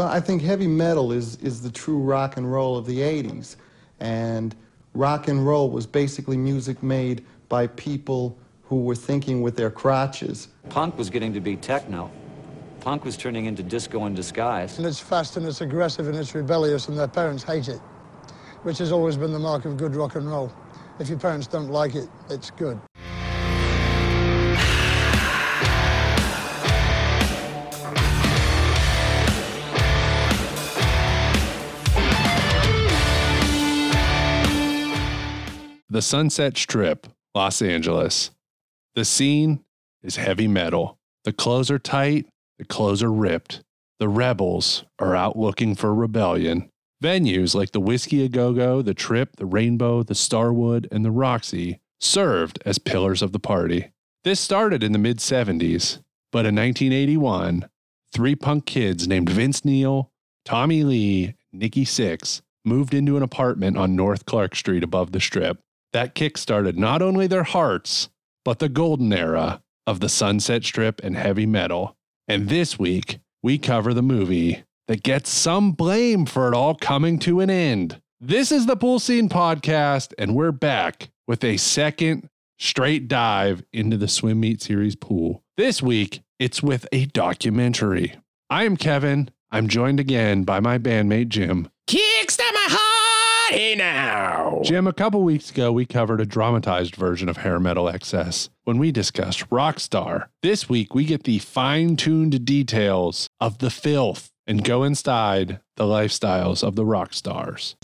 Well, I think heavy metal is, is the true rock and roll of the 80s. And rock and roll was basically music made by people who were thinking with their crotches. Punk was getting to be techno. Punk was turning into disco in disguise. And it's fast and it's aggressive and it's rebellious and their parents hate it, which has always been the mark of good rock and roll. If your parents don't like it, it's good. The Sunset Strip, Los Angeles. The scene is heavy metal. The clothes are tight, the clothes are ripped. The rebels are out looking for rebellion. Venues like the Whiskey A Go Go, the Trip, the Rainbow, the Starwood, and the Roxy served as pillars of the party. This started in the mid 70s, but in 1981, three punk kids named Vince Neil, Tommy Lee, Nikki Sixx moved into an apartment on North Clark Street above the strip. That kickstarted not only their hearts, but the golden era of the Sunset Strip and heavy metal. And this week, we cover the movie that gets some blame for it all coming to an end. This is the Pool Scene Podcast, and we're back with a second straight dive into the swim meet series pool. This week, it's with a documentary. I am Kevin. I'm joined again by my bandmate Jim. Kickstart my heart hey now. Jim, a couple weeks ago, we covered a dramatized version of Hair Metal excess when we discussed Rockstar. This week, we get the fine tuned details of the filth and go inside the lifestyles of the rock stars.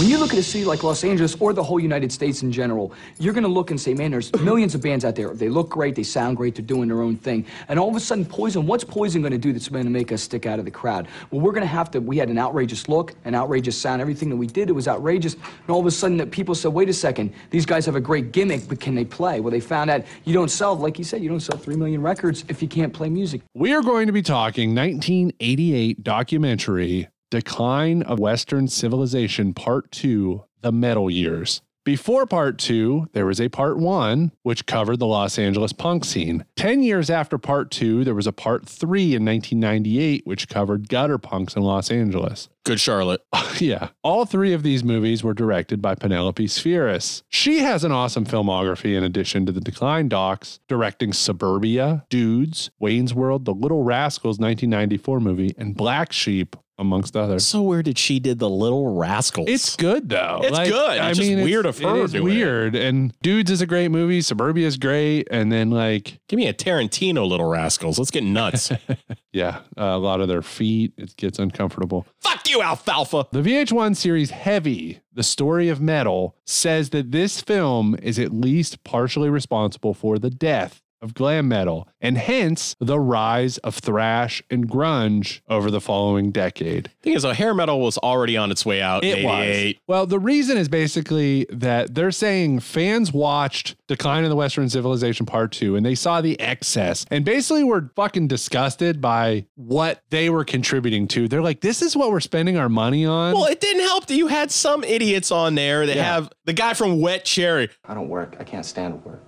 When you look at a city like Los Angeles or the whole United States in general, you're going to look and say, man, there's millions of bands out there. They look great, they sound great, they're doing their own thing. And all of a sudden, Poison, what's Poison going to do that's going to make us stick out of the crowd? Well, we're going to have to, we had an outrageous look, an outrageous sound. Everything that we did, it was outrageous. And all of a sudden, that people said, wait a second, these guys have a great gimmick, but can they play? Well, they found out you don't sell, like you said, you don't sell 3 million records if you can't play music. We are going to be talking 1988 documentary Decline of Western Civilization Part 2 The Metal Years. Before part two, there was a part one, which covered the Los Angeles punk scene. Ten years after part two, there was a part three in 1998, which covered gutter punks in Los Angeles. Good Charlotte. yeah. All three of these movies were directed by Penelope Spheeris. She has an awesome filmography in addition to the Decline docs, directing Suburbia, Dudes, Wayne's World, The Little Rascals 1994 movie, and Black Sheep, amongst others. So weird that she did the Little Rascals. It's good though. It's good. It's just weird of her It is doing it. weird. And Dudes is a great movie. Suburbia is great. And then like Give me a Tarantino Little Rascals. Let's get nuts. yeah, uh, a lot of their feet. It gets uncomfortable. Fuck you, Alfalfa. The VH1 series Heavy, The Story of Metal, says that this film is at least partially responsible for the death of glam metal and hence the rise of thrash and grunge over the following decade. Thing is, though, hair metal was already on its way out. It was. Well, the reason is basically that they're saying fans watched Decline of the Western Civilization Part 2 and they saw the excess and basically were fucking disgusted by what they were contributing to. They're like, this is what we're spending our money on. Well, it didn't help that you had some idiots on there that Yeah. have the guy from Wet Cherry. I don't work. I can't stand work.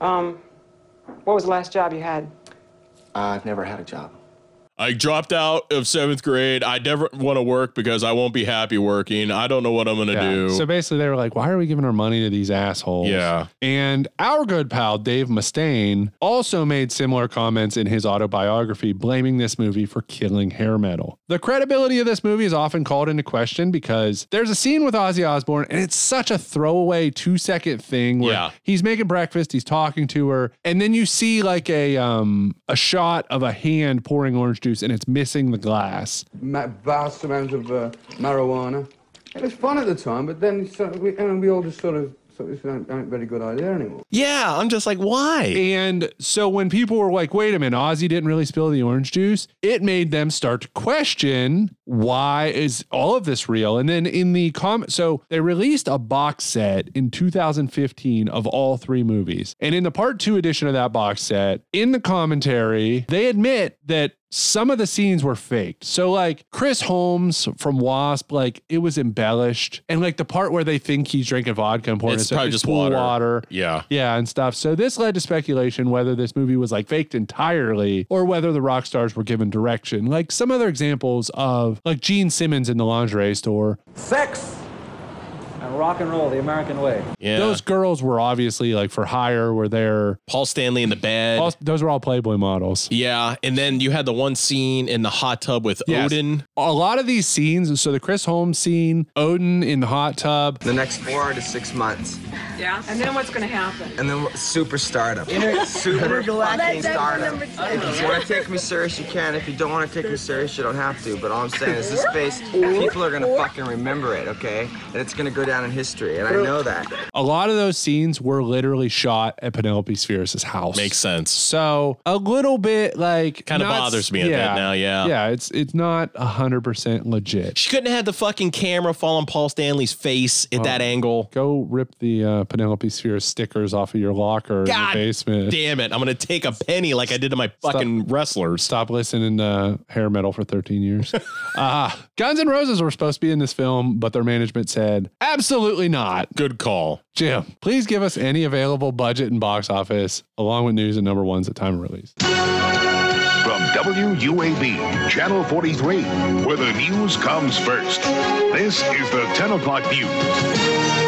Um, what was the last job you had? I've never had a job. I dropped out of seventh grade. I never want to work because I won't be happy working. I don't know what I'm going to Yeah. do. So basically, they were like, why are we giving our money to these assholes? Yeah. And our good pal, Dave Mustaine, also made similar comments in his autobiography, blaming this movie for killing hair metal. The credibility of this movie is often called into question because there's a scene with Ozzy Osbourne, and it's such a throwaway two second thing where Yeah. he's making breakfast, he's talking to her, and then you see like a um a shot of a hand pouring orange juice and it's missing the glass. ma- vast amount of uh, marijuana. It was fun at the time, but then sort of we, and we all just sort of thought this ain't ain't a very good idea anymore. yeah, I'm just like, why? And so when people were like, wait a minute, Ozzy didn't really spill the orange juice, it made them start to question why is all of this real? And then in the comment, so they released a box set in 2015 of all three movies. And in the part two edition of that box set, in the commentary, they admit that some of the scenes were faked. So like Chris Holmes from Wasp, like it was embellished, and like the part where they think he's drinking vodka and pouring It's it, probably just pool water. water. Yeah. Yeah, and stuff. So this led to speculation whether this movie was like faked entirely or whether the rock stars were given direction. Like some other examples of like Gene Simmons in the lingerie store. Sex and rock and roll the American way. Yeah. Those girls were obviously like for hire, were there. Paul Stanley in the bed. all- those were all Playboy models. yeah. And then you had the one scene in the hot tub with Yes. Odin. A lot of these scenes, so the Chris Holmes scene, Odin in the hot tub, The next four to six months. Yeah. And then what's going to happen? And then super startup. Super fucking startup. If you want to take me serious, you can. If you don't want to take me serious, you don't have to. But all I'm saying is this face, people are going to fucking remember it, okay? And it's going to go down in history. And I know that. a lot of those scenes were literally shot at Penelope Spheeris' house. Makes sense. So a little bit like Kinda not- bothers me a bit now, yeah. Yeah, it's it's not hundred percent legit. She couldn't have had the fucking camera fall on Paul Stanley's face at that angle. Go rip the uh, Penelope Spheeris stickers off of your locker God in the basement. Damn it. I'm going to take a penny like I did to my fucking wrestlers. Stop listening to hair metal for 13 years. uh, Guns N' Roses were supposed to be in this film, but their management said, absolutely not. Good call. Jim, please give us any available budget and box office, along with news and number ones at time of release. From WUAB, Channel 43, where the news comes first. This is the 10 o'clock news.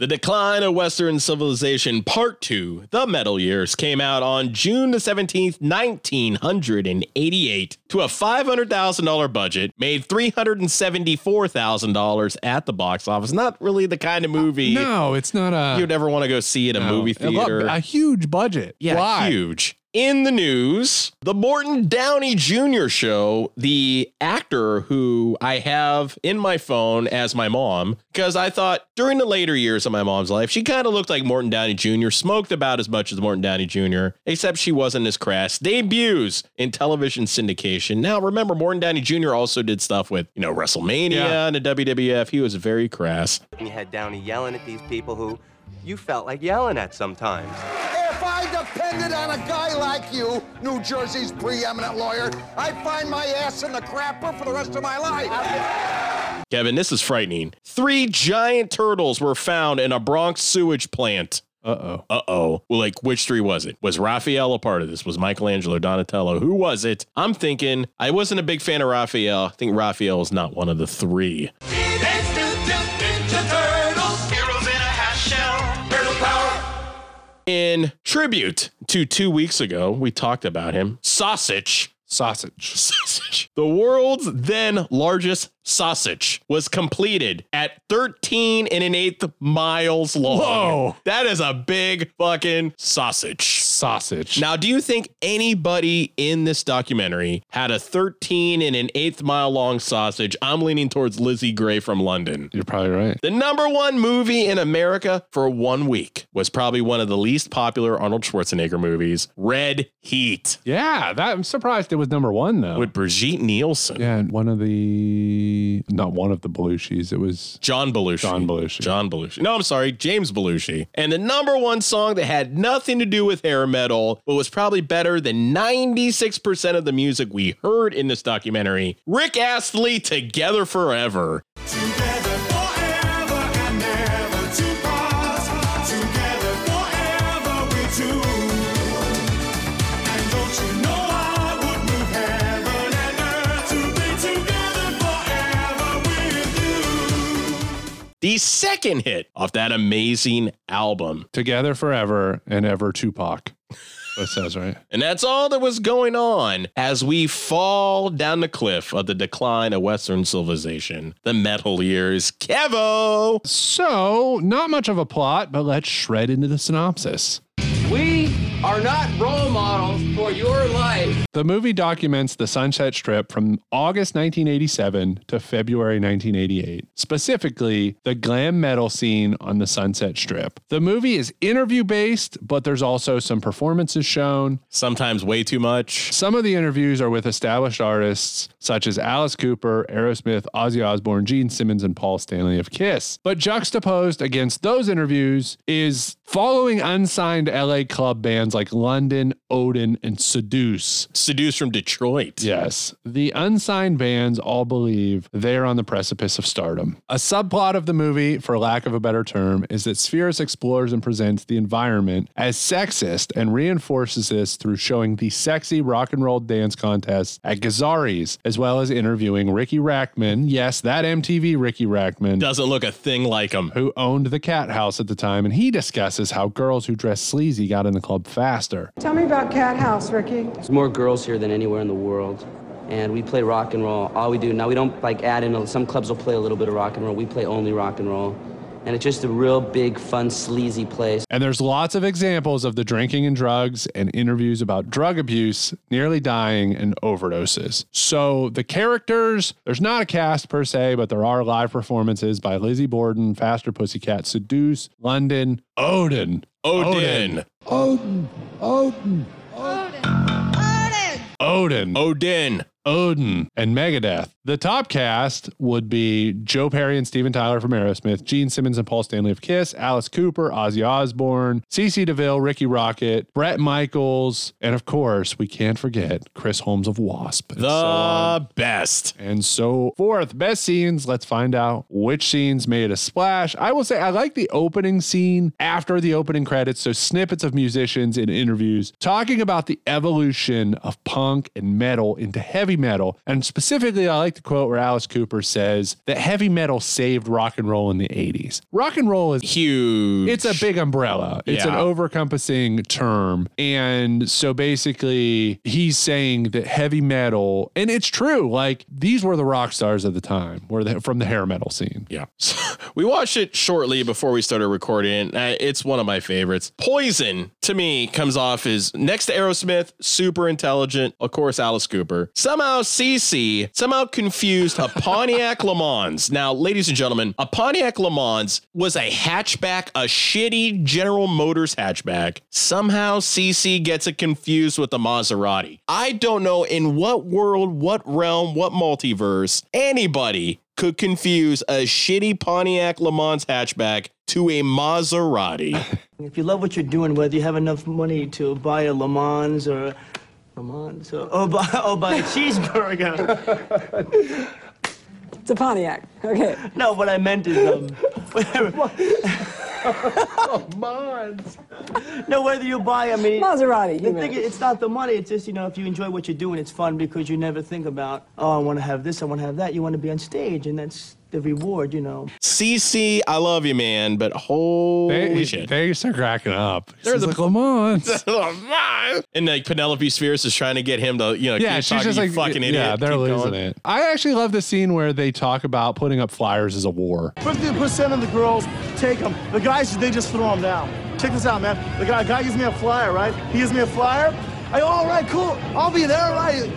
The Decline of Western Civilization Part 2, The Metal Years, came out on June the 17th, 1988. To a $500,000 budget, made $374,000 at the box office. Not really the kind of movie No, it's not a. you'd ever want to go see at a no. movie A theater. A, huge budget. Yeah, Why? huge. In the news, the Morton Downey Jr. show, the actor who I have in my phone as my mom, because I thought during the later years of my mom's life, she kind of looked like Morton Downey Jr., smoked about as much as Morton Downey Jr., except she wasn't as crass. Debuts in television syndication. Now, remember, Morton Downey Jr. also did stuff with, you know, WrestleMania Yeah. and the WWF. He was very crass. And you had Downey yelling at these people who you felt like yelling at sometimes. If I depended on a guy like you, New Jersey's preeminent lawyer, I'd find my ass in the crapper for the rest of my life. Kevin, this is frightening. Three giant turtles were found in a Bronx sewage plant. Uh oh. Uh oh. Well, like, which three was it? Was Raphael a part of this? Was Michelangelo, Donatello? Who was it? I'm thinking, I wasn't a big fan of Raphael. I think Raphael is not one of the three. In tribute to two weeks ago, we talked about him. Sausage. Sausage. Sausage. The world's then largest sausage was completed at 13 and an eighth miles long. Whoa. That is a big fucking sausage. Sausage. Now, do you think anybody in this documentary had a 13 and an eighth mile long sausage? I'm leaning towards Lizzie Grey from London. You're probably right. The number one movie in America for one week was probably one of the least popular Arnold Schwarzenegger movies, Red Heat, Yeah, that I'm surprised it was number one though. with Brigitte Nielsen. yeah, and one of the not one of the Belushis. It was John Belushi. John Belushi. John Belushi. No, I'm sorry, James Belushi. And the number one song that had nothing to do with hair metal, but was probably better than 96% of the music we heard in this documentary Rick Astley, Together Forever. The second hit off that amazing album. Together forever and ever Tupac. What it says, right? And that's all that was going on as we fall down the cliff of the decline of Western civilization, the metal years. Kevo! So, not much of a plot, but let's shred into the synopsis. We are not role models for your life. The movie documents the Sunset Strip from August 1987 to February 1988, specifically the glam metal scene on the Sunset Strip. The movie is interview based, but there's also some performances shown. Sometimes way too much. Some of the interviews are with established artists such as Alice Cooper, Aerosmith, Ozzy Osbourne, Gene Simmons, and Paul Stanley of Kiss. But juxtaposed against those interviews is following unsigned LA club bands like London, Odin, and Seduce. Seduce from Detroit. Yes. The unsigned bands all believe they're on the precipice of stardom. A subplot of the movie, for lack of a better term, is that Spheeris explores and presents the environment as sexist and reinforces this through showing the sexy rock and roll dance contest at Gazzari's, as well as interviewing Riki Rachtman. Yes, that MTV Riki Rachtman. Doesn't look a thing like him. Who owned the cat house at the time, and he discusses how girls who dress sleazy got in the club faster. Tell me about Cat House, Ricky. There's more girls here than anywhere in the world. And we play rock and roll. All we do now, we don't like add in. Some clubs will play a little bit of rock and roll. We play only rock and roll, and it's just a real big, fun, sleazy place. And there's lots of examples of the drinking and drugs and interviews about drug abuse, nearly dying, and overdoses. So the characters, there's not a cast per se, but there are live performances by Lizzie Borden, Faster Pussycat, Seduce, London, Odin. Odin. Odin, Odin, Odin. Odin. Odin and Megadeth. The top cast would be Joe Perry and Steven Tyler from Aerosmith, Gene Simmons and Paul Stanley of Kiss, Alice Cooper, Ozzy Osbourne, CC DeVille, Rikki Rockett, Bret Michaels, and of course, we can't forget Chris Holmes of Wasp. The so best. and so forth. Best scenes. Let's find out which scenes made a splash. I will say I like the opening scene after the opening credits. So snippets of musicians in interviews talking about the evolution of punk and metal into heavy metal. And specifically, I like the quote where Alice Cooper says that heavy metal saved rock and roll in the 80s. Rock and roll is huge. It's a big umbrella. It's an Yeah. overencompassing term. And so basically, he's saying that heavy metal, and it's true, like these were the rock stars of the time, were the, from the hair metal scene. Yeah. we watched it shortly before we started recording. It's one of my favorites. Poison, to me, comes off as next to Aerosmith, super intelligent. Of course, Alice Cooper. Somehow, CC somehow confused a Pontiac Le Mans. Now, ladies and gentlemen, a Pontiac Le Mans was a hatchback, a shitty General Motors hatchback. Somehow, CC gets it confused with the Maserati. I don't know in what world, what realm, what multiverse anybody could confuse a shitty Pontiac Le Mans hatchback to a Maserati. If you love what you're doing, whether you have enough money to buy a Le Mans or Le Mans or, or, buy, or buy a cheeseburger. It's a Pontiac. Okay. No, what I meant is, um, Mons. no, whether you buy, I mean, Maserati, The thing, meant. it's not the money. It's just you know, if you enjoy what you're doing, it's fun because you never think about, oh, I want to have this, I want to have that. You want to be on stage, and that's the reward, you know. CC, I love you, man, but holy They, shit. they start cracking up. They're They're the- like Le Mans. and like Penelope Spheeris is trying to get him to, you know, Yeah, keep she's talking, just "You like, fucking idiot. yeah, they're keep losing going." it. I actually love the scene where they talk about putting up flyers as a war. 50% of the girls take them. The guys, they just throw them down. Check this out, man. The guy, guy gives me a flyer, right? He gives me a flyer. I all right, cool. I'll be there, all right.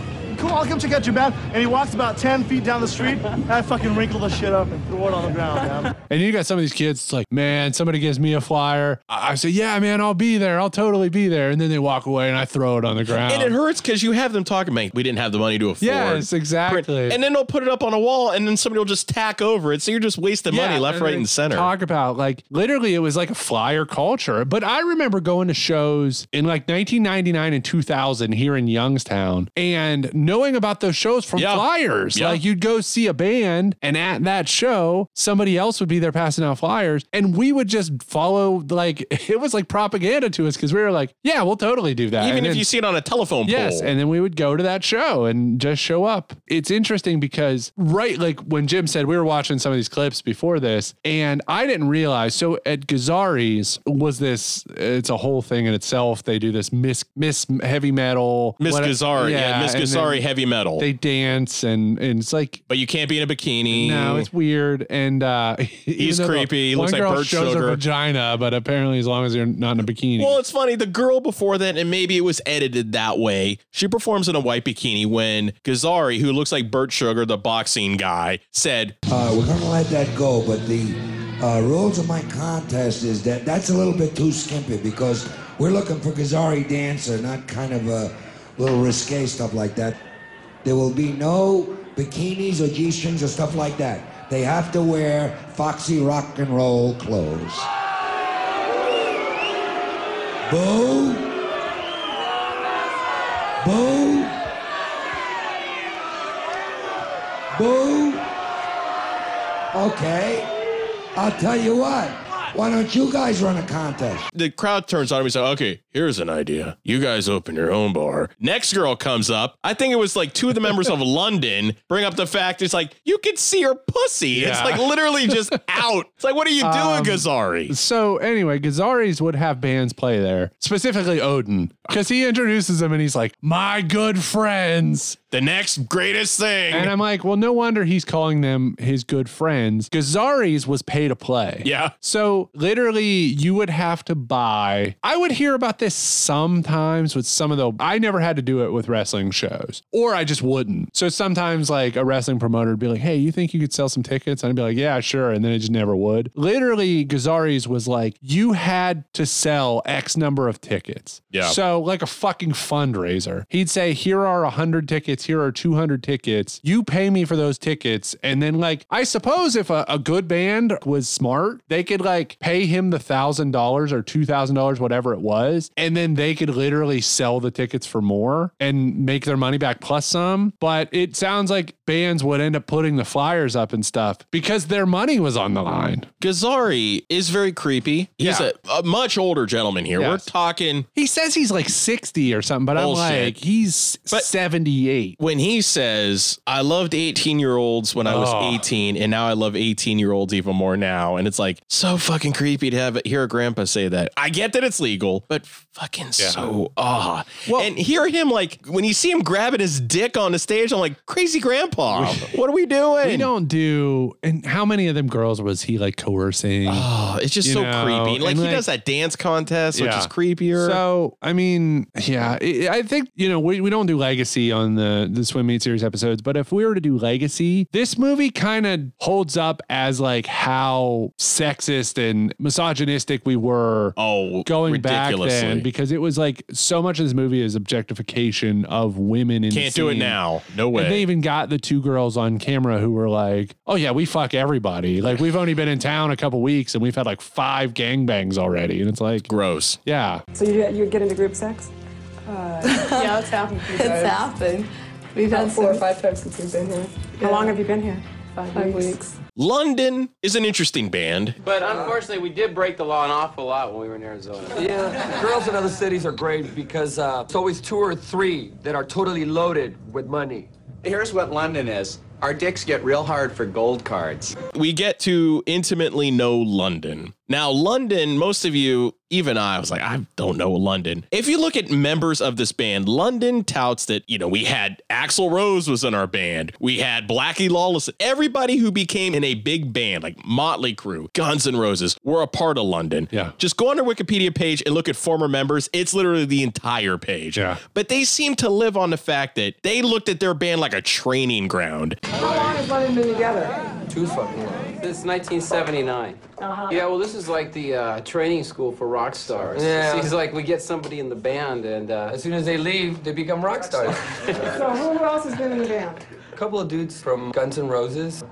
Cool, I'll come check out your band. And he walks about 10 feet down the street, and I fucking wrinkle the shit up and throw it on the ground, man. And you got some of these kids, it's like, man, somebody gives me a flyer. I I say, yeah, man, I'll be there. I'll totally be there. And then they walk away and I throw it on the ground. And it hurts because you have them talking, man, we didn't have the money to afford. Yes, exactly. And then they'll put it up on a wall and then somebody will just tack over it. So you're just wasting money left, and right, and center. Talk about like literally, it was like a flyer culture. But I remember going to shows in like 1999 and 2000 here in Youngstown and knowing about those shows from Yeah. flyers. Yeah. Like you'd go see a band, and at that show, somebody else would be there passing out flyers, and we would just follow. Like it was like propaganda to us because we were like, yeah, we'll totally do that. Even And if then- you see it on a telephone Yes, pole. and then we would go to that show and just show up. It's interesting because right like when Jim said we were watching some of these clips before this and I didn't realize so at Gazzari's was this it's a whole thing in itself. They do this miss miss heavy metal Miss what- Gazzari, yeah, Miss and then Gazzari heavy metal. They dance and and it's like but you can't be in a bikini. no, it's weird, and uh, He's even the creepy. He one looks like girl bird shows sugar. her vagina, but apparently, as long as you're not in a bikini, Well, it's funny. The girl before that, and maybe it was edited that way. She performs in a white bikini when Gazzari, who looks like Bert Sugar, the boxing guy, said, Uh, we're gonna let that go, but the uh, rules of my contest is that that's a little bit too skimpy because we're looking for Gazzari dancer, not kind of a little risque stuff like that. There will be no bikinis or g-strings or stuff like that. They have to wear foxy rock and roll clothes. Boo. Boo. Boo. Okay. I'll tell you what. Why don't you guys run a contest? The crowd turns on him says, okay, here's an idea. You guys open your own bar. Next girl comes up. I think it was like two of the members of London bring up the fact it's like, you can see her pussy. It's like literally just out. It's like, what are you doing, Um, Gazzari? So anyway, Gazzari's would have bands play there, specifically Odin, because he introduces them and he's like, "My good friends." The next greatest thing. And I'm like, well, no wonder he's calling them his good friends. Gazzari's was pay to play. Yeah. So literally, you would have to buy. I would hear about this sometimes with some of the. I never had to do it with wrestling shows, or I just wouldn't. So sometimes, like a wrestling promoter would be like, "Hey, you think you could sell some tickets?" And I'd be like, "Yeah, sure," and then it just never would. Literally, Gazzari's was like, you had to sell X number of tickets. Yeah. So like a fucking fundraiser. He'd say, here are 100 tickets, here are 200 tickets. You pay me for those tickets. And then like, I suppose if a, a good band was smart, they could like pay him the thousand dollars or two thousand dollars, whatever it was. And then they could literally sell the tickets for more and make their money back plus some. But it sounds like bands would end up putting the flyers up and stuff because their money was on the line. Gazzari is very creepy. He's Yeah. a, a much older gentleman here. We're talking. He says he's like 60 or something, but Bullshit. I'm like, he's 78. When he says, I loved 18 year olds when I was Oh. 18, and now I love 18 year olds even more now. And it's like so fucking creepy to have hear a grandpa say that. I get that it's legal, but fucking so ah. and hear him like when you see him grabbing his dick on the stage, I'm like, crazy grandpa. what are we doing? We don't do, and how many of them girls was he like coercing? Oh, it's just so know, creepy. Like and, he does that dance contest, which is creepier. So, I mean, yeah, I I think, you know, we, we don't do legacy on the, the Swim Meet series episodes, but if we were to do legacy, this movie kind of holds up as like how sexist and misogynistic we were oh, going back ridiculously. Then because it was like so much of this movie is objectification of women in the Can't do it now. No way. And they even got the two girls on camera who were like, "Oh yeah, we fuck everybody. Like we've only been in town a couple weeks and we've had like five gangbangs already." And it's like gross. Yeah. So you you get into group sex? Uh, yeah, it's happened. It's happened. We've About had four or five times since we've been here. How long have you been here? Five, weeks. London is an interesting band. But unfortunately, we did break the law an awful lot when we were in Arizona. Yeah, girls in other cities are great because uh, it's always two or three that are totally loaded with money. Here's what London is. Our dicks get real hard for gold cards. We get to intimately know London. Now, London, most of you, even I, was like, I don't know London. If you look at members of this band, London touts that, you know, we had Axl Rose was in our band. We had Blackie Lawless. Everybody who became in a big band, like Motley Crue, Guns N' Roses, were a part of London. Yeah. Just go on their Wikipedia page and look at former members. It's literally the entire page. Yeah. But they seem to live on the fact that they looked at their band like a training ground. How long has London been together? Too fucking long. Since 1979. Uh-huh. Yeah, well, this is like the uh, training school for rock stars. Yeah. Seems like we get somebody in the band and. Uh, As soon as they leave, they become rock stars. So who, who else has been in the band? A couple of dudes from Guns N' Roses,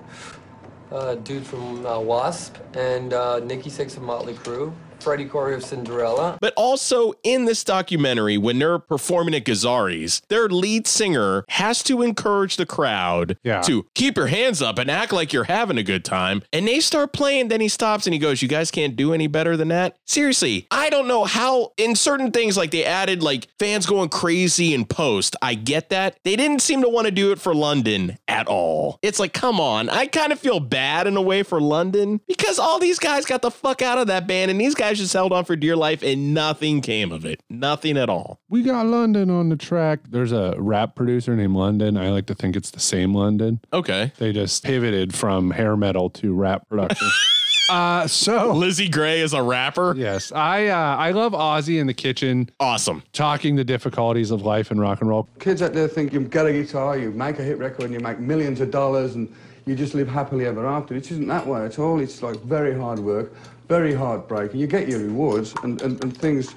a dude from uh, Wasp, and uh, Nikki Sixx of Motley Crue, Freddie Coury of Cinderella. But also in this documentary, when they're performing at Gazzari's, their lead singer has to encourage the crowd Yeah. to keep your hands up and act like you're having a good time. And they start playing, then he stops and he goes, You guys can't do any better than that? Seriously, I don't know how in certain things like they added like fans going crazy in post. I get that. They didn't seem to want to do it for London at all. It's like, come on. I kind of feel bad in a way for London because all these guys got the fuck out of that band and these guys just held on for dear life and nothing came of it. Nothing at all. We got London on the track. There's a rap producer named London. I like to think it's the same London. Okay. They just pivoted from hair metal to rap production. uh so Lizzie Grey is a rapper. Yes. I uh I love Ozzy in the kitchen. Awesome. Talking the difficulties of life in rock and roll. Kids out there think you've got a guitar, you make a hit record, and you make millions of dollars, and you just live happily ever after. It isn't that way at all. It's like very hard work, very heartbreaking. You get your rewards, and, and, and things.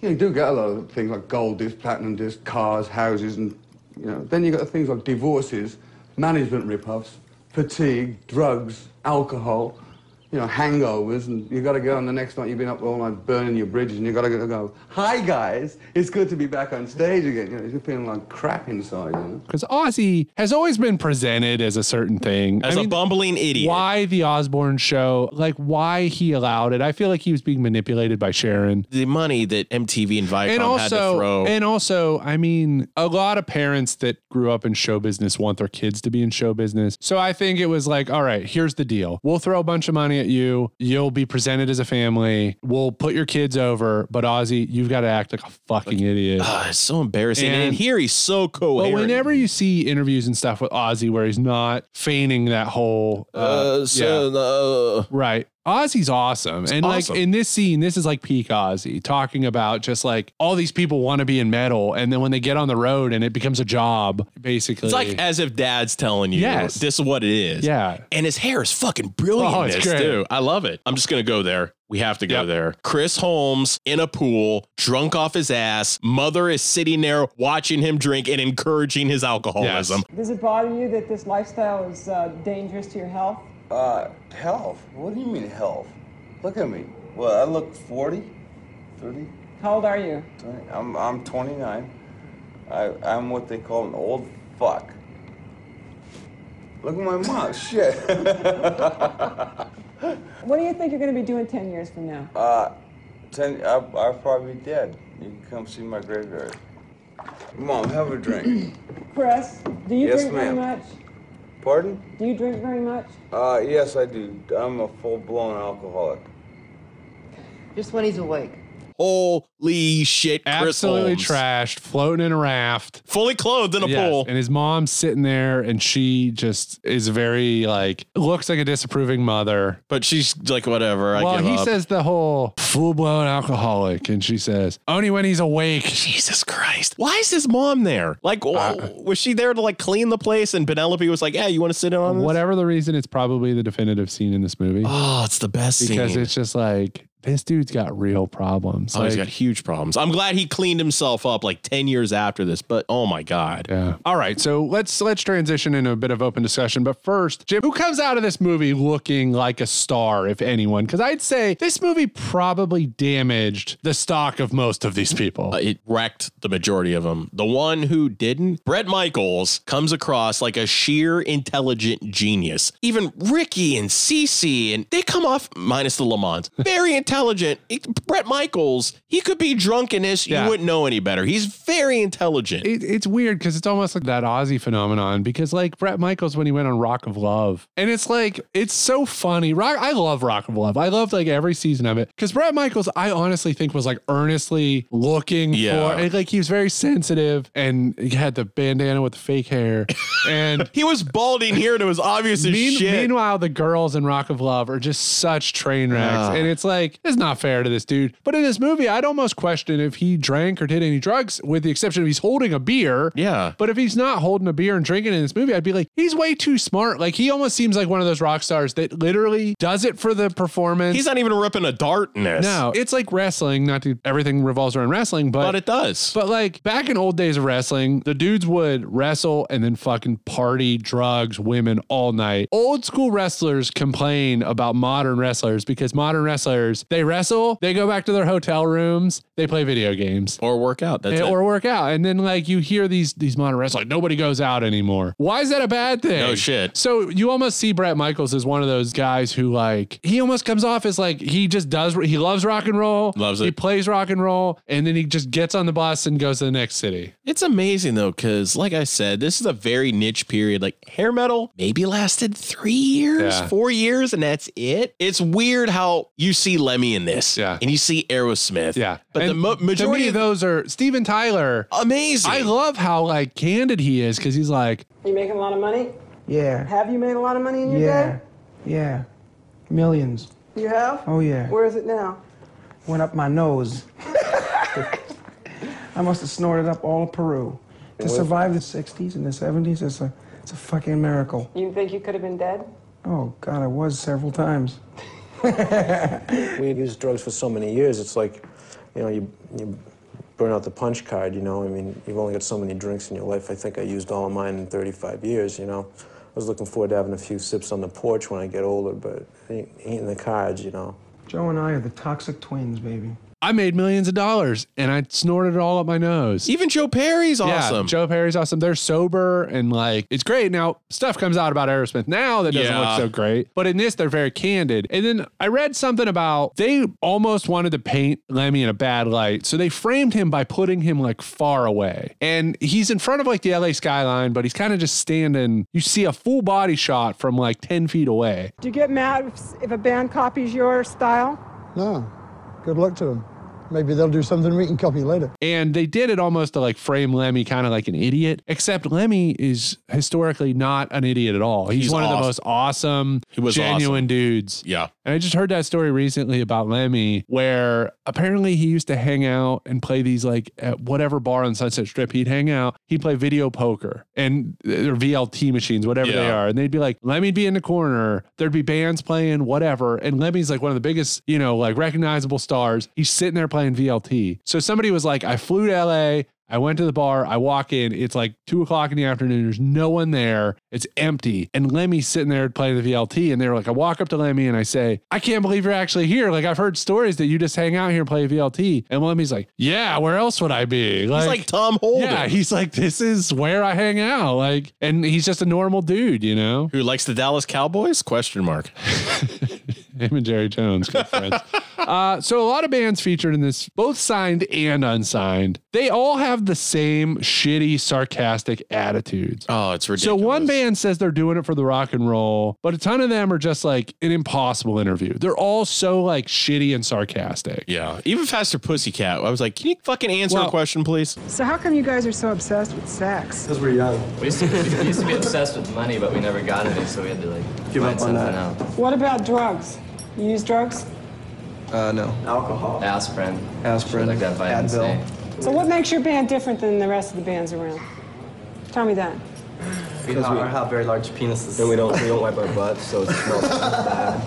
You, know, you do get a lot of things like gold disc, platinum disc, cars, houses, and you know. Then you got things like divorces, management rip-offs, fatigue, drugs, alcohol. You know, hangovers, and you got to go, and the next night you've been up all night burning your bridges, and you got to go, go, hi guys, it's good to be back on stage again. You know, you're feeling like crap inside, you know. Because Ozzy has always been presented as a certain thing. As a bumbling idiot. Why the Osbourne show? Like why he allowed it? I feel like he was being manipulated by Sharon. The money that MTV and Viacom and had to also, throw. and also, I mean, a lot of parents that grew up in show business want their kids to be in show business. So I think it was like, all right, here's the deal: we'll throw a bunch of money at you. You'll be presented as a family. We'll put your kids over, but Ozzy, you've got to act like a fucking idiot. Ah, it's so embarrassing. And, here he's so coherent. But whenever you see interviews and stuff with Ozzy where he's not feigning that whole, uh, Uh, so, uh, right. Ozzy's awesome. and awesome. like in this scene, this is like peak Ozzy talking about just like all these people want to be in metal. And then when they get on the road and it becomes a job, basically. It's like as if dad's telling you, Yes. this is what it is. Yeah. And his hair is fucking brilliant Oh, it's this, great. too. I love it. I'm just going to go there. We have to go there. Chris Holmes in a pool, drunk off his ass. Mother is sitting there watching him drink and encouraging his alcoholism. Does it bother you that this lifestyle is uh, dangerous to your health? Uh, health? What do you mean health? Look at me. Well, I look 40, 30, How old are you? 20. I'm, I'm 29. I, I'm what they call an old fuck. Look at my mom. Shit. What do you think you're going to be doing 10 years from now? uh, ten, I, I'll probably be dead. You can come see my graveyard. Mom, have a drink. Chris, do you Yes, drink very much? Pardon? Do you drink very much? Uh, yes, I do. I'm a full-blown alcoholic. Just when he's awake. Holy shit, Chris absolutely Holmes. trashed, floating in a raft, fully clothed in a Yes, pool. And his mom's sitting there, and she just is very like looks like a disapproving mother. But she's like, whatever. I well, give he up. says the whole full blown alcoholic, and she says only when he's awake. Jesus Christ. Why is his mom there? Like, w- was she there to like clean the place? And Penelope was like, yeah, you want to sit in on this? Whatever the reason, it's probably the definitive scene in this movie. Oh, it's the best because scene. it's just like this dude's got real problems. Oh, he's Like, got huge problems. I'm glad he cleaned himself up like 10 years after this, but oh my God. Yeah. All right. So let's let's transition into a bit of open discussion. But first, Jim, who comes out of this movie looking like a star, if anyone? Because I'd say this movie probably damaged the stock of most of these people. Uh, it wrecked the majority of them. The one who didn't, Bret Michaels, comes across like a sheer intelligent genius. Even Ricky and CC, and they come off, minus the Lamont, very intelligent. It- Bret Michaels, he could be drunk in this. Yeah. You wouldn't know any better. He's very intelligent. It, it's weird because it's almost like that Ozzy phenomenon. Because like Bret Michaels when he went on Rock of Love, and it's like it's so funny. Rock, I love Rock of Love. I loved like every season of it because Bret Michaels, I honestly think was like earnestly looking Yeah. for, and, like he was very sensitive, and he had the bandana with the fake hair, and he was balding here, and it was obvious as Mean- shit. Meanwhile, the girls in Rock of Love are just such train wrecks, Ah. and it's like it's not fair to this dude. But in this movie, I'd almost question if he drank or did any drugs, with the exception of he's holding a beer. Yeah. But if he's not holding a beer and drinking in this movie, I'd be like, he's way too smart. Like he almost seems like one of those rock stars that literally does it for the performance. He's not even ripping a dart in this. No, it's like wrestling. Not to everything revolves around wrestling, but But it does. But like back in old days of wrestling, the dudes would wrestle and then fucking party, drugs, women all night. Old school wrestlers complain about modern wrestlers because modern wrestlers they wrestle, they go back to their hotel rooms, they play video games or work out. That's and- it. or work out, and then like you hear these these modern wrestlers like nobody goes out anymore. Why is that a bad thing? No shit. So you almost see Bret Michaels as one of those guys who like he almost comes off as like he just does he loves rock and roll, Loves it. He plays rock and roll, and then he just gets on the bus and goes to the next city. It's amazing though, because like I said, this is a very niche period. Like hair metal maybe lasted three years, Yeah. four years, and that's it. It's weird how you see Lemmy in this, yeah, and you see Aerosmith, yeah. But the mo- majority to me, of those are Steven Tyler. Amazing. I love how like candid he is because he's like, Are You making a lot of money? Yeah. Have you made a lot of money in your Yeah. day? Yeah. Millions. You have? Oh, yeah. Where is it now? Went up my nose. I must have snorted up all of Peru. To survive the 60s and the 70s, it's a, it's a fucking miracle. You think you could have been dead? Oh, God, I was several times. we used drugs for so many years. It's like, you know, you, you burn out the punch card, you know. I mean, you've only got so many drinks in your life. I think I used all of mine in 35 years, you know. I was looking forward to having a few sips on the porch when I get older, but ain't in the cards, you know. Joe and I are the toxic twins, baby. I made millions of dollars and I snorted it all up my nose. Even Joe Perry's awesome. Yeah, Joe Perry's awesome. They're sober and like it's great. Now stuff comes out about Aerosmith now that doesn't Yeah. look so great, but in this they're very candid. And then I read something about they almost wanted to paint Lemmy in a bad light, so they framed him by putting him like far away, and he's in front of like the LA skyline, but he's kind of just standing. You see a full body shot from like ten feet away. Do you get mad if, if a band copies your style? No. Good luck to them. Maybe they'll do something we can copy later. And they did it almost to like frame Lemmy kind of like an idiot, except Lemmy is historically not an idiot at all. He's, He's one of the most awesome, He was genuine awesome. dudes. Yeah. And I just heard that story recently about Lemmy, where apparently he used to hang out and play these like at whatever bar on Sunset Strip. He'd hang out, he'd play video poker and uh, or VLT machines, whatever they are. And they'd be like, Lemmy'd be in the corner, there'd be bands playing, whatever. And Lemmy's like one of the biggest, you know, like recognizable stars. He's sitting there playing VLT. So somebody was like, I flew to LA. I went to the bar. I walk in. It's like two o'clock in the afternoon. There's no one there. It's empty. And Lemmy's sitting there playing the VLT. And they're like, I walk up to Lemmy and I say, I can't believe you're actually here. Like, I've heard stories that you just hang out here and play VLT. And Lemmy's like, Yeah, where else would I be? He's like Tom Holden. Yeah, he's like, This is where I hang out. Like, and he's just a normal dude, you know? Who likes the Dallas Cowboys? Question mark. Him and Jerry Jones, good friends. uh, so a lot of bands featured in this, both signed and unsigned, they all have the same shitty, sarcastic attitudes. Oh, it's ridiculous. So one band says they're doing it for the rock and roll, but a ton of them are just like an impossible interview. They're all so like shitty and sarcastic. Yeah. Even Faster Pussycat. I was like, can you fucking answer Well- a question, please? So how come you guys are so obsessed with sex? Because we're young. We used, to, we used to be obsessed with money, but we never got any, so we had to like Give find up on something that. else. What about drugs? You use drugs? Uh, no. Alcohol. Aspirin. Aspirin, Like that vitamin C. So what makes your band different than the rest of the bands around? Tell me that. Because we have very large penises. And we don't we don't wipe our butts, so it smells bad.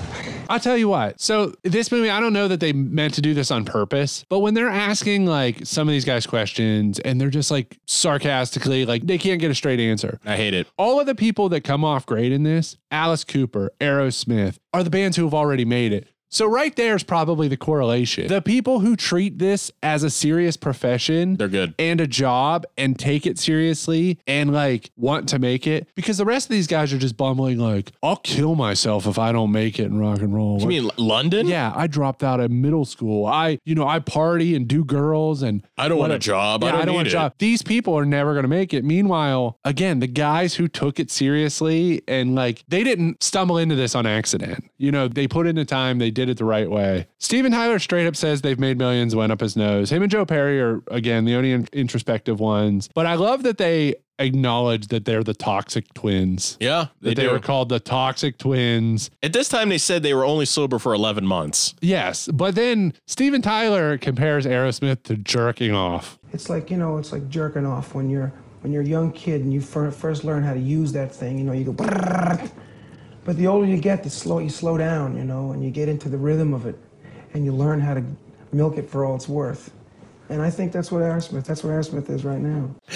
I'll tell you what. So this movie, I don't know that they meant to do this on purpose, but when they're asking like some of these guys questions and they're just like sarcastically, like they can't get a straight answer. I hate it. All of the people that come off great in this, Alice Cooper, Aerosmith, are the bands who have already made it. So right there is probably the correlation. The people who treat this as a serious profession, They're good. and a job and take it seriously and like want to make it because the rest of these guys are just bumbling like I'll kill myself if I don't make it in rock and roll. You mean London? Yeah, I dropped out of middle school. I, you know, I party and do girls and I don't want a whatever. job. I Yeah, don't want a job. These people are never going to make it. Meanwhile, again, the guys who took it seriously and like they didn't stumble into this on accident. You know, they put in the time, they did it the right way. Steven Tyler straight up says they've made millions, went up his nose. Him and Joe Perry are again the only in- introspective ones. But I love that they acknowledge that they're the toxic twins. Yeah, That they, they, do. were called the toxic twins. At this time, they said they were only sober for 11 months. Yes, but then Steven Tyler compares Aerosmith to jerking off. It's like, you know, it's like jerking off when you're when you're a young kid and you fir- first learn how to use that thing, you know, you go. But the older you get, the slow you slow down, you know, and you get into the rhythm of it and you learn how to milk it for all it's worth. And I think that's what Aerosmith, that's what Aerosmith is right now.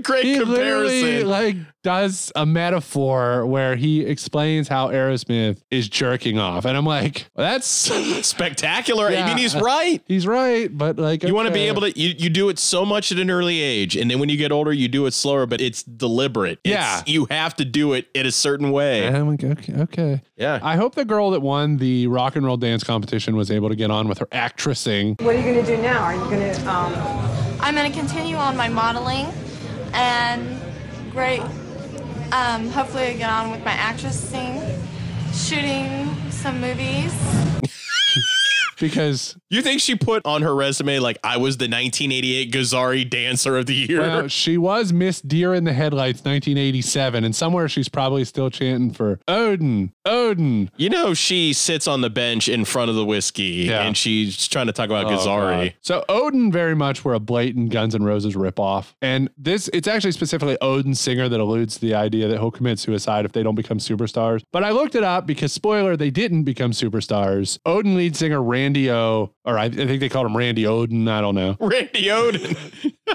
what a great He literally comparison. like does a metaphor where he explains how Aerosmith is jerking off, and I'm like, well, that's Spectacular. I mean, he's right. He's right, but like You want to be able to, you, you do it so much at an early age. And then when you get older, you do it slower, but it's deliberate. It's- Yeah. you have to do it in a certain way. And I'm like, okay, okay. Yeah. I hope the girl that won the rock and roll dance competition was able to get on with her actressing. What are you going to do now? Are you going to, um, I'm going to continue on my modeling and great. Um, hopefully, I get on with my actressing, shooting some movies. Because You think she put on her resume like I was the 1988 Gazzari Dancer of the Year? Well, she was Miss Deer in the Headlights 1987, and somewhere she's probably still chanting for Odin, Odin. you know she sits on the bench in front of the whiskey Yeah. and she's trying to talk about Oh, Gazzari. God. So Odin very much were a blatant Guns N' Roses ripoff. And this it's actually specifically Odin singer that alludes to the idea that he'll commit suicide if they don't become superstars. But I looked it up because spoiler, they didn't become superstars. Odin lead singer Randy O, or I, I think they called him Randy Odin, I don't know. Randy Odin. Greg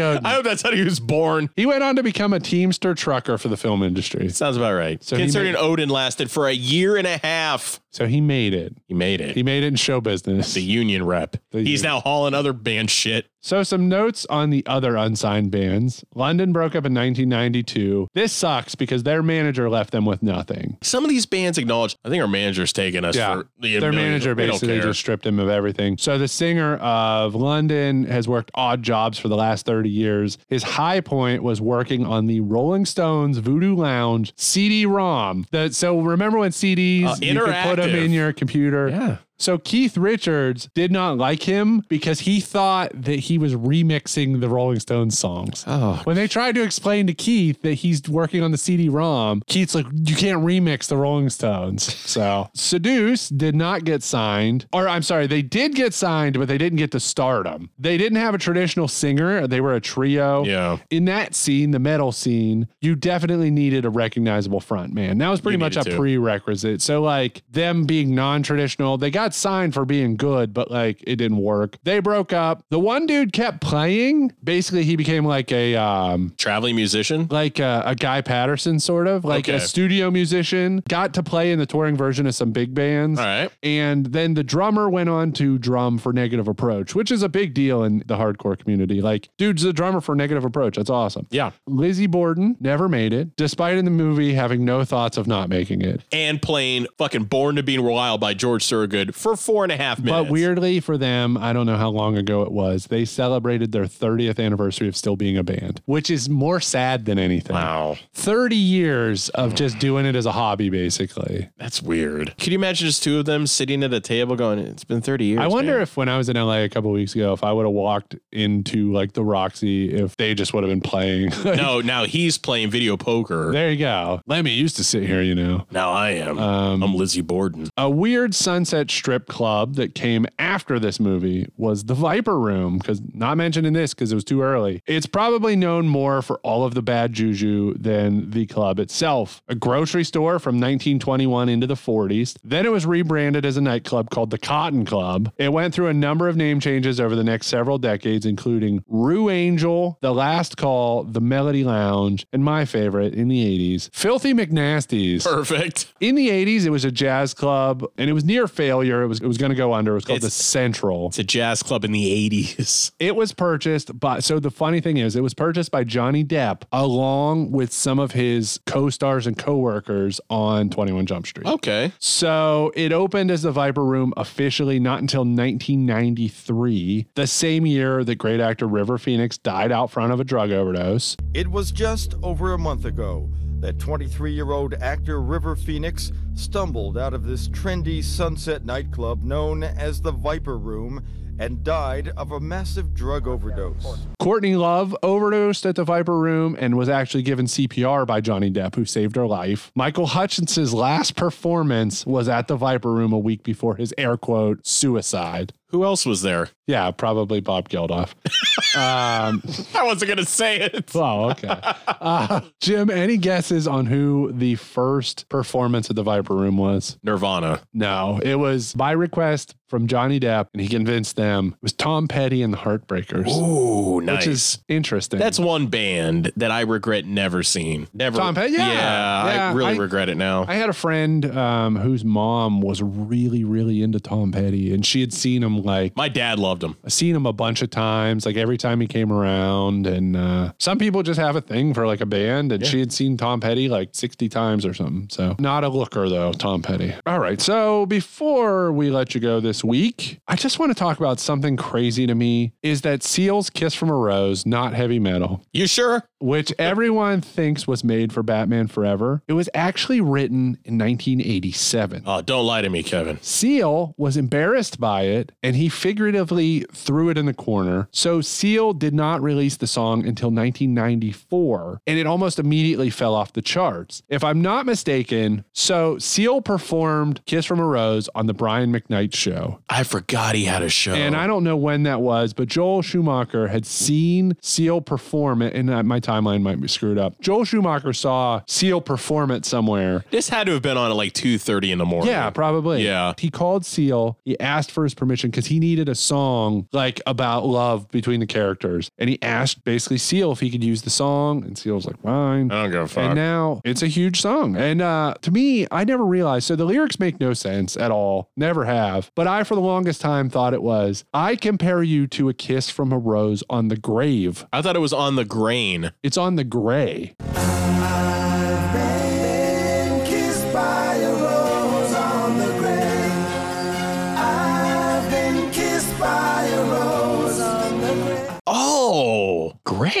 Oden. I hope that's how he was born. He went on to become a Teamster trucker for the film industry. Sounds about right. So he Considering Odin lasted for a year and a half. So he made it. He made it. He made it in show business. The union rep. He's now hauling other band shit. So some notes on the other unsigned bands. London broke up in 1992. This sucks because their manager left them with nothing. Some of these bands acknowledge, I think our manager's taking us Yeah, for the their manager basically just stripped him of everything. So the singer of London has worked odd jobs for the last 30 years. His high point was working on the Rolling Stones Voodoo Lounge CD-ROM. The, so remember when CDs Uh, you could put them interactive. in your computer? Yeah. So Keith Richards did not like him because he thought that he was remixing the Rolling Stones songs. Oh. When they tried to explain to Keith that he's working on the CD-ROM, Keith's like, "You can't remix the Rolling Stones." So Seduce did not get signed, or I'm sorry, they did get signed, but they didn't get to stardom. They didn't have a traditional singer; they were a trio. Yeah. In that scene, the metal scene, you definitely needed a recognizable front man. That was pretty You much a to. prerequisite. So like them being non-traditional, they got signed for being good, but like it didn't work. They broke up. The one dude kept playing. Basically, he became like a um Traveling musician? like a, a Guy Patterson sort of, like a studio musician. Got to play in the touring version of some big bands. All right. And then the drummer went on to drum for Negative Approach, which is a big deal in the hardcore community. Like, dude's the drummer for Negative Approach. That's awesome. Yeah. Lizzie Borden never made it, despite in the movie having no thoughts of not making it. And playing fucking Born to Be Wild by George Thorogood for four and a half minutes. But weirdly for them, I don't know how long ago it was, they celebrated their 30th anniversary of still being a band, which is more sad than anything. Wow. 30 years of just doing it as a hobby, basically. That's weird. Could you imagine just two of them sitting at a table going, it's been 30 years? I wonder man." if when I was in LA a couple weeks ago, if I would have walked into like the Roxy, if they just would have been playing. no, now he's playing video poker. There you go. Lemmy used to sit here, you know. Now I am. Um, I'm Lizzie Borden. A weird Sunset Strip club that came after this movie was the Viper Room, because not mentioned in this because it was too early. It's probably known more for all of the bad juju than the club itself. A grocery store from 1921 into the 40s. Then it was rebranded as a nightclub called the Cotton Club. It went through a number of name changes over the next several decades, including Rue Angel, The Last Call, The Melody Lounge, and my favorite in the 80s, Filthy McNasties. Perfect. In the 80s, it was a jazz club and it was near failure. It was it was going to go under. It was called the Central. It's a jazz club in the 80s. It was purchased by so the funny thing is it was purchased by Johnny Depp along with some of his co-stars and co-workers on 21 Jump Street. Okay. So it opened as the Viper Room officially not until 1993, the same year that great actor River Phoenix died out front of a drug overdose. It was just over a month ago that 23 year old actor River Phoenix stumbled out of this trendy sunset nightclub known as the Viper Room and died of a massive drug overdose. Courtney Love overdosed at the Viper Room and was actually given CPR by Johnny Depp, who saved her life. Michael Hutchence's last performance was at the Viper Room a week before his air quote suicide. Who else was there? Yeah, probably Bob Geldof. um, I wasn't going to say it. oh, okay. Uh, Jim, any guesses on who the first performance at the Viper Room was? Nirvana. No, it was by request from Johnny Depp, and he convinced them. It was Tom Petty and the Heartbreakers. Ooh, nice. Which is interesting. That's one band that I regret never seeing. Never. Tom Petty? Yeah. Yeah, Yeah, I really I- regret it now. I had a friend um, whose mom was really, really into Tom Petty, and she had seen him like My dad loved him. I've seen him a bunch of times, like every time he came around. And uh, some people just have a thing for like a band, and Yeah. she had seen Tom Petty like 60 times or something. So not a looker though, Tom Petty. All right. So before we let you go this week, I just want to talk about something crazy to me is that Seal's Kiss from a Rose, not heavy metal You sure? which everyone thinks was made for Batman Forever. It was actually written in 1987. Oh, don't lie to me, Kevin. Seal was embarrassed by it and he figuratively threw it in the corner. So Seal did not release the song until 1994 and it almost immediately fell off the charts. If I'm not mistaken, so Seal performed Kiss from a Rose on the Brian McKnight show. I forgot he had a show. And I don't know when that was, but Joel Schumacher had seen Seal perform it, and my timeline might be screwed up. Joel Schumacher saw Seal perform it somewhere. this had to have been on at like 2.30 in the morning. Yeah, probably. Yeah. He called Seal. He asked for his permission because he needed a song like about love between the characters. And he asked basically Seal if he could use the song, and Seal was like, fine. I don't give a fuck. And now it's a huge song. And uh, to me, I never realized. So the lyrics make no sense at all. Never have. But I, for the longest time, thought it was I compare you to a kiss from a rose on the grave. I thought it was on the grain. It's on the gray.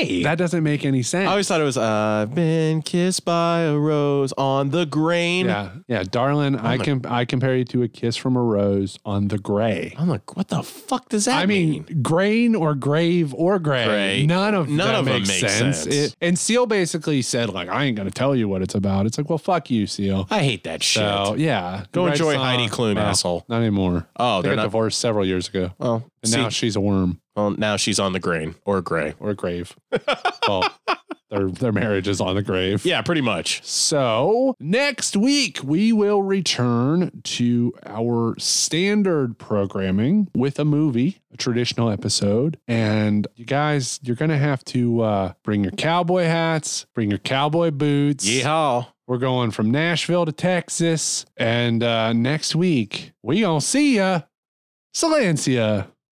Gray. That doesn't make any sense. I always thought it was I've been kissed by a rose on the grain. Yeah, yeah, darling. I my- can I compare you to a kiss from a rose on the gray. I'm like, what the fuck does that I mean, grain or grave or gray. Gray. None of None that of them makes make sense. sense. It- and Seal basically said, like, I ain't gonna tell you what it's about. It's like, well, fuck you, Seal. I hate that shit. So yeah, Go enjoy song. Heidi Klum, Well, asshole. Not anymore. Oh, they they're got not- divorced several years ago. Well, and now she's a worm Well, now she's on the grain or gray. or a grave. well, their their marriage is on the grave. Yeah, pretty much. So next week we will return to our standard programming with a movie, a traditional episode. And you guys, you're gonna have to uh, bring your cowboy hats, bring your cowboy boots. Yeehaw. We're going from Nashville to Texas, and uh, next week we gonna see ya, Silencia.